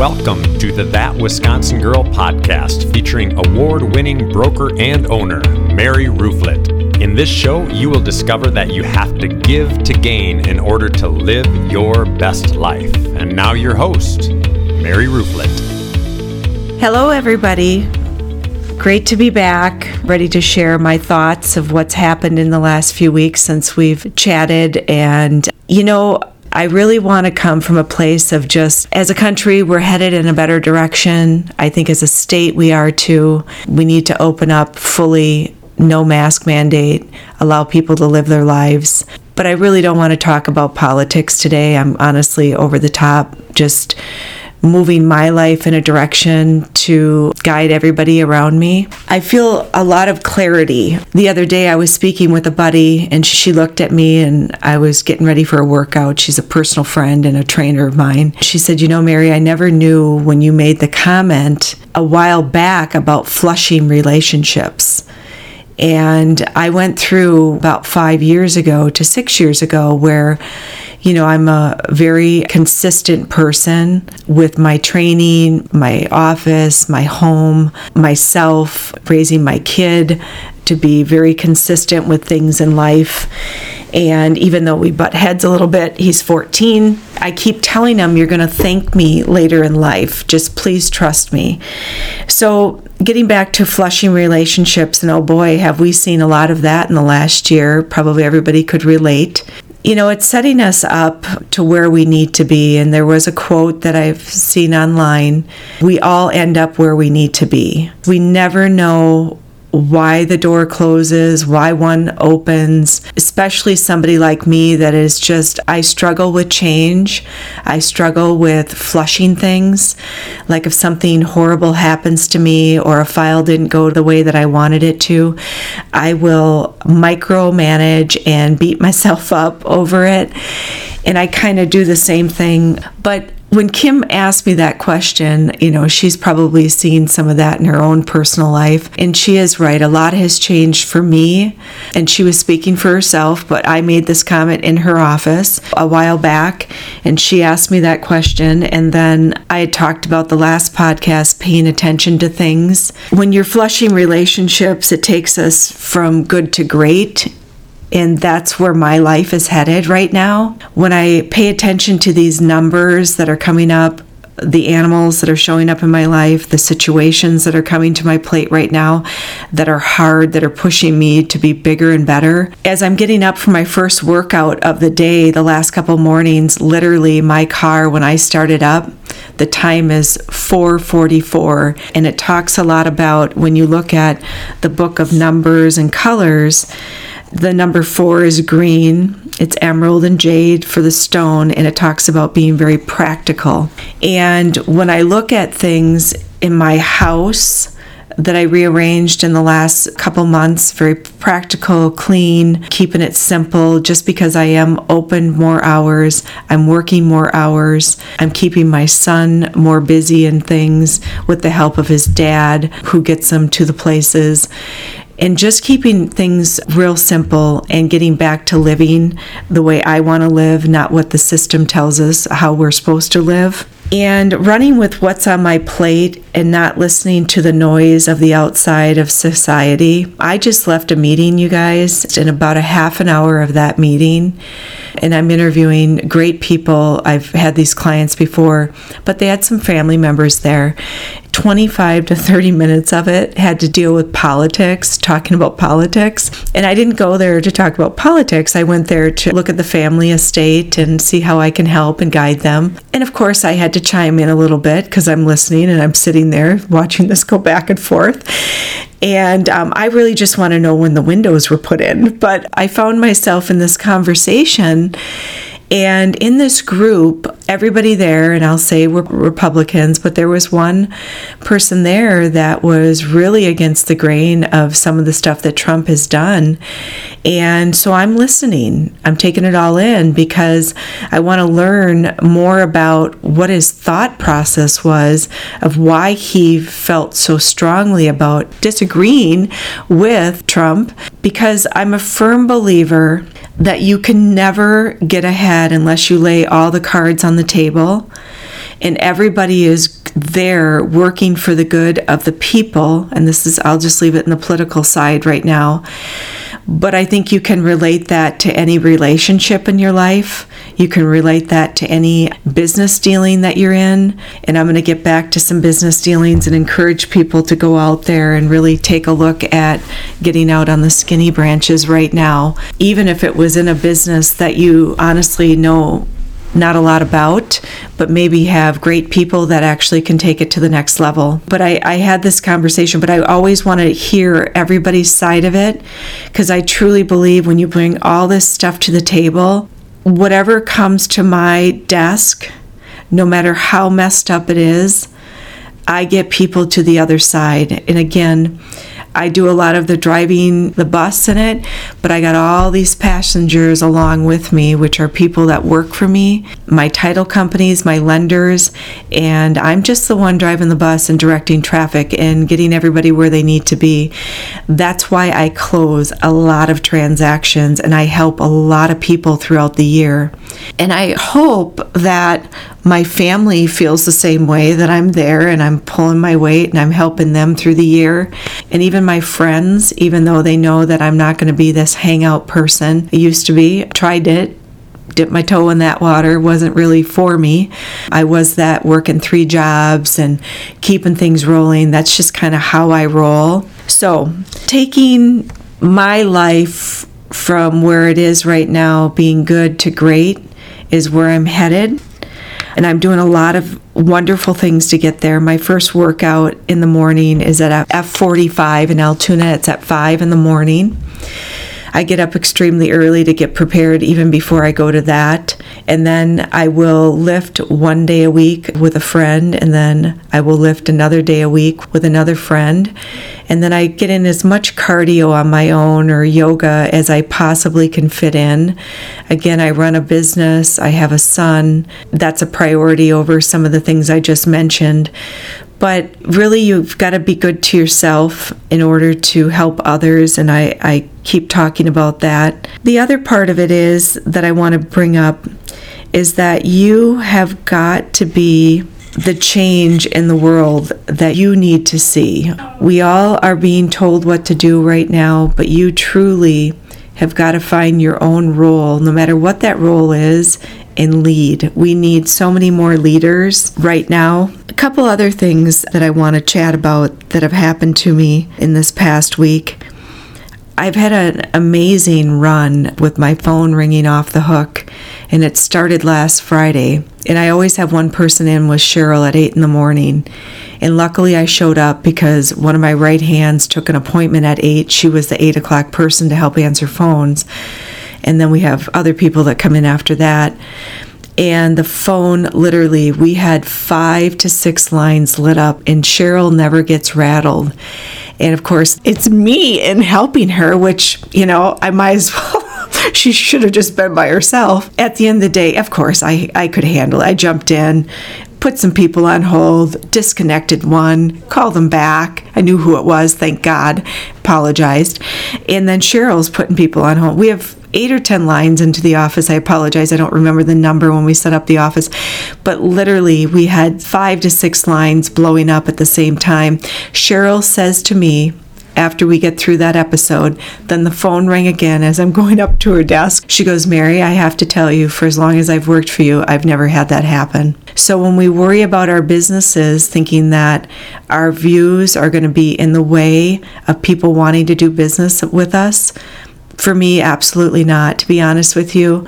Welcome to the That Wisconsin Girl podcast featuring award winning broker and owner, Mary Rooflet. In this show, you will discover that you have to give to gain in order to live your best life. And now, your host, Mary Rooflet. Hello, everybody. Great to be back, ready to share my thoughts of what's happened in the last few weeks since we've chatted. And, you know, I really want to come from a place of just as a country, we're headed in a better direction. I think as a state, we are too. We need to open up fully, no mask mandate, allow people to live their lives. But I really don't want to talk about politics today. I'm honestly over the top, just moving my life in a direction to guide everybody around me. I feel a lot of clarity. The other day, I was speaking with a buddy, and she looked at me, and I was getting ready for a workout. She's a personal friend and a trainer of mine. She said, You know, Mary, I never knew when you made the comment a while back about flushing relationships. And I went through about five years ago to six years ago where you know, I'm a very consistent person with my training, my office, my home, myself, raising my kid to be very consistent with things in life. And even though we butt heads a little bit, he's 14. I keep telling him, You're going to thank me later in life. Just please trust me. So, getting back to flushing relationships, and oh boy, have we seen a lot of that in the last year. Probably everybody could relate you know, it's setting us up to where we need to be. And there was a quote that I've seen online We all end up where we need to be. We never know why the door closes, why one opens, especially somebody like me that is just, I struggle with change. I struggle with flushing things. Like if something horrible happens to me or a file didn't go the way that I wanted it to, I will micromanage and beat myself up over it. And I kind of do the same thing. But when Kim asked me that question, you know, she's probably seen some of that in her own personal life. And she is right. A lot has changed for me. And she was speaking for herself, but I made this comment in her office a while back. And she asked me that question. And then I had talked about the last podcast, paying attention to things. When you're flushing relationships, it takes us from good to great and that's where my life is headed right now. When I pay attention to these numbers that are coming up, the animals that are showing up in my life, the situations that are coming to my plate right now that are hard, that are pushing me to be bigger and better. As I'm getting up for my first workout of the day, the last couple mornings, literally my car when I started up, the time is 444 and it talks a lot about when you look at the book of numbers and colors the number four is green. It's emerald and jade for the stone, and it talks about being very practical. And when I look at things in my house, that I rearranged in the last couple months. Very practical, clean, keeping it simple just because I am open more hours. I'm working more hours. I'm keeping my son more busy in things with the help of his dad, who gets him to the places and just keeping things real simple and getting back to living the way I want to live, not what the system tells us how we're supposed to live. And running with what's on my plate and not listening to the noise of the outside of society. I just left a meeting, you guys, in about a half an hour of that meeting. And I'm interviewing great people. I've had these clients before, but they had some family members there. 25 to 30 minutes of it had to deal with politics, talking about politics. And I didn't go there to talk about politics. I went there to look at the family estate and see how I can help and guide them. And of course, I had to chime in a little bit because I'm listening and I'm sitting there watching this go back and forth. And um, I really just want to know when the windows were put in. But I found myself in this conversation and in this group, everybody there, and I'll say we're Republicans, but there was one person there that was really against the grain of some of the stuff that Trump has done. And so I'm listening, I'm taking it all in because I want to learn more about what his thought process was of why he felt so strongly about disagreeing with Trump. Because I'm a firm believer that you can never get ahead unless you lay all the cards on the table and everybody is there working for the good of the people. And this is, I'll just leave it in the political side right now. But I think you can relate that to any relationship in your life. You can relate that to any business dealing that you're in. And I'm going to get back to some business dealings and encourage people to go out there and really take a look at getting out on the skinny branches right now. Even if it was in a business that you honestly know not a lot about, but maybe have great people that actually can take it to the next level. But I, I had this conversation, but I always want to hear everybody's side of it because I truly believe when you bring all this stuff to the table, whatever comes to my desk, no matter how messed up it is, I get people to the other side. And again, I do a lot of the driving the bus in it, but I got all these passengers along with me, which are people that work for me, my title companies, my lenders, and I'm just the one driving the bus and directing traffic and getting everybody where they need to be. That's why I close a lot of transactions and I help a lot of people throughout the year. And I hope that my family feels the same way that I'm there and I'm pulling my weight and I'm helping them through the year. And even my friends, even though they know that I'm not going to be this hangout person, I used to be, tried it, dipped my toe in that water wasn't really for me. I was that working three jobs and keeping things rolling. That's just kind of how I roll. So, taking my life from where it is right now, being good to great, is where I'm headed and I'm doing a lot of wonderful things to get there. My first workout in the morning is at F45 in Altoona. It's at 5 in the morning. I get up extremely early to get prepared even before I go to that. And then I will lift one day a week with a friend, and then I will lift another day a week with another friend. And then I get in as much cardio on my own or yoga as I possibly can fit in. Again, I run a business, I have a son. That's a priority over some of the things I just mentioned. But really, you've got to be good to yourself in order to help others. And I, I keep talking about that. The other part of it is that I want to bring up is that you have got to be the change in the world that you need to see. We all are being told what to do right now, but you truly have got to find your own role, no matter what that role is, and lead. We need so many more leaders right now. A couple other things that I want to chat about that have happened to me in this past week. I've had an amazing run with my phone ringing off the hook, and it started last Friday. And I always have one person in with Cheryl at 8 in the morning. And luckily, I showed up because one of my right hands took an appointment at 8. She was the 8 o'clock person to help answer phones and then we have other people that come in after that. And the phone, literally, we had five to six lines lit up, and Cheryl never gets rattled. And of course, it's me in helping her, which, you know, I might as well. she should have just been by herself. At the end of the day, of course, I, I could handle it. I jumped in, put some people on hold, disconnected one, called them back. I knew who it was, thank God, apologized. And then Cheryl's putting people on hold. We have eight or 10 lines into the office. I apologize. I don't remember the number when we set up the office, but literally we had five to six lines blowing up at the same time. Cheryl says to me, after we get through that episode, then the phone rang again as I'm going up to her desk. She goes, Mary, I have to tell you, for as long as I've worked for you, I've never had that happen. So when we worry about our businesses, thinking that our views are going to be in the way of people wanting to do business with us, for me, absolutely not. To be honest with you,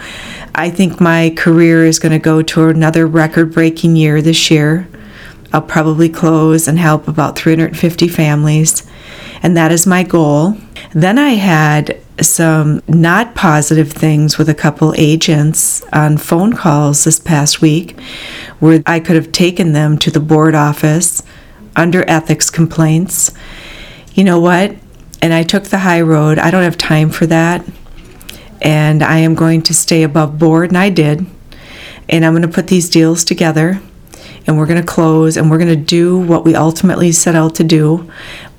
I think my career is going to go to another record breaking year this year. I'll probably close and help about 350 families, and that is my goal. Then I had some not positive things with a couple agents on phone calls this past week where I could have taken them to the board office under ethics complaints. You know what? And I took the high road. I don't have time for that. And I am going to stay above board, and I did. And I'm going to put these deals together, and we're going to close, and we're going to do what we ultimately set out to do.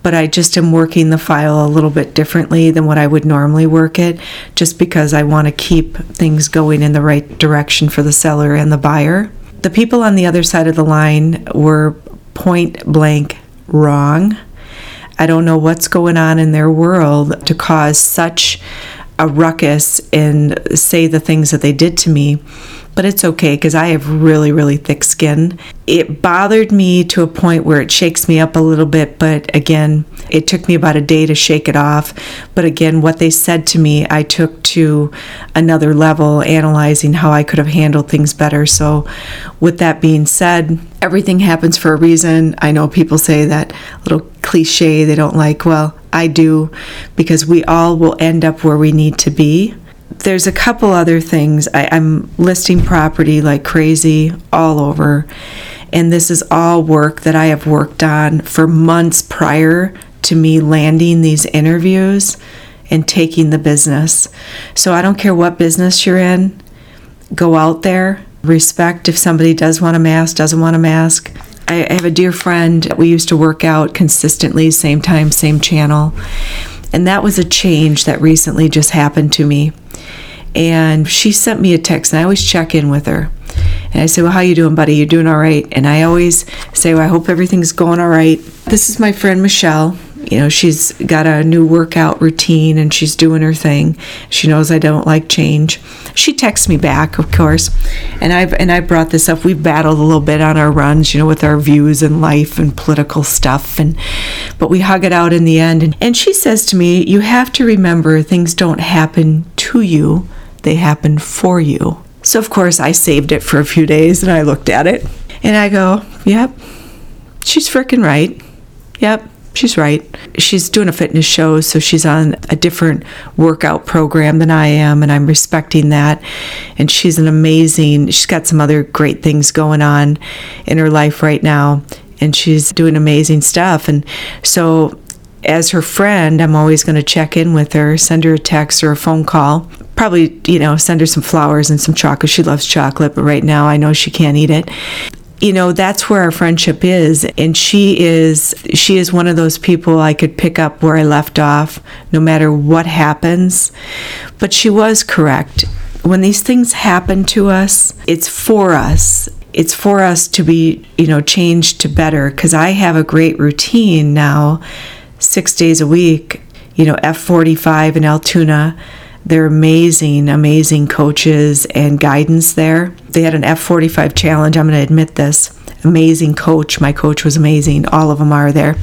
But I just am working the file a little bit differently than what I would normally work it, just because I want to keep things going in the right direction for the seller and the buyer. The people on the other side of the line were point blank wrong. I don't know what's going on in their world to cause such a ruckus and say the things that they did to me but it's okay because I have really, really thick skin. It bothered me to a point where it shakes me up a little bit, but again, it took me about a day to shake it off. But again, what they said to me, I took to another level, analyzing how I could have handled things better. So, with that being said, everything happens for a reason. I know people say that little cliche they don't like. Well, I do because we all will end up where we need to be there's a couple other things. I, I'm listing property like crazy all over. And this is all work that I have worked on for months prior to me landing these interviews and taking the business. So I don't care what business you're in, go out there, respect if somebody does want a mask, doesn't want a mask. I have a dear friend, we used to work out consistently, same time, same channel. And that was a change that recently just happened to me and she sent me a text and I always check in with her. And I say, "Well, how you doing, buddy? You doing all right?" And I always say, "Well, I hope everything's going all right." This is my friend Michelle. You know, she's got a new workout routine and she's doing her thing. She knows I don't like change. She texts me back, of course. And I've and I brought this up. We've battled a little bit on our runs, you know, with our views and life and political stuff and but we hug it out in the end. And, and she says to me, "You have to remember things don't happen to you they happen for you. So, of course, I saved it for a few days and I looked at it and I go, yep, she's freaking right. Yep, she's right. She's doing a fitness show, so she's on a different workout program than I am, and I'm respecting that. And she's an amazing, she's got some other great things going on in her life right now, and she's doing amazing stuff. And so as her friend, I'm always going to check in with her, send her a text or a phone call. Probably, you know, send her some flowers and some chocolate. She loves chocolate, but right now I know she can't eat it. You know, that's where our friendship is. And she is she is one of those people I could pick up where I left off no matter what happens. But she was correct. When these things happen to us, it's for us it's for us to be, you know, changed to better because I have a great routine now six days a week. You know, F45 and Altoona, they're amazing, amazing coaches and guidance there. They had an F45 challenge. I'm going to admit this. Amazing coach. My coach was amazing. All of them are there.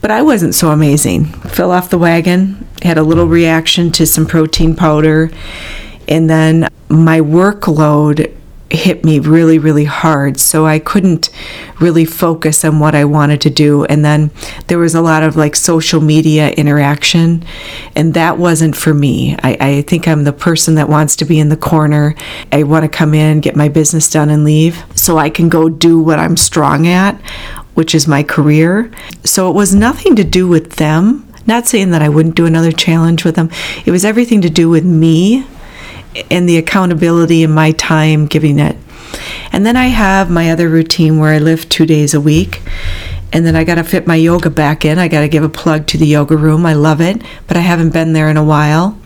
But I wasn't so amazing. Fell off the wagon, had a little reaction to some protein powder, and then my workload hit me really, really hard. So I couldn't really focus on what I wanted to do. And then there was a lot of like social media interaction, and that wasn't for me. I, I think I'm the person that wants to be in the corner. I want to come in, get my business done, and leave so I can go do what I'm strong at, which is my career. So it was nothing to do with them. Not saying that I wouldn't do another challenge with them. It was everything to do with me and the accountability and my time giving it. And then I have my other routine where I lift two days a week. And then I got to fit my yoga back in. I got to give a plug to the yoga room. I love it, but I haven't been there in a while.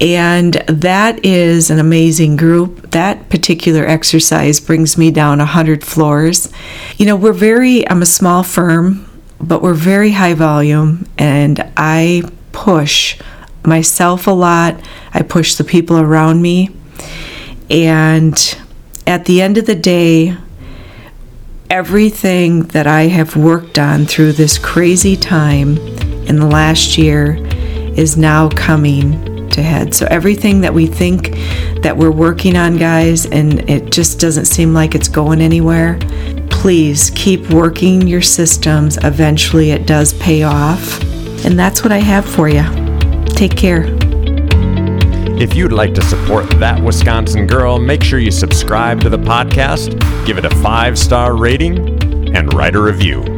And that is an amazing group. That particular exercise brings me down 100 floors. You know, we're very, I'm a small firm, but we're very high volume, and I push myself a lot, I push the people around me. And at the end of the day, everything that I have worked on through this crazy time in the last year is now coming to head. So everything that we think that we're working on, guys, and it just doesn't seem like it's going anywhere, please keep working your systems. Eventually it does pay off. And that's what I have for you. Take care. If you'd like to support That Wisconsin Girl, make sure you subscribe to the podcast, give it a five star rating, and write a review.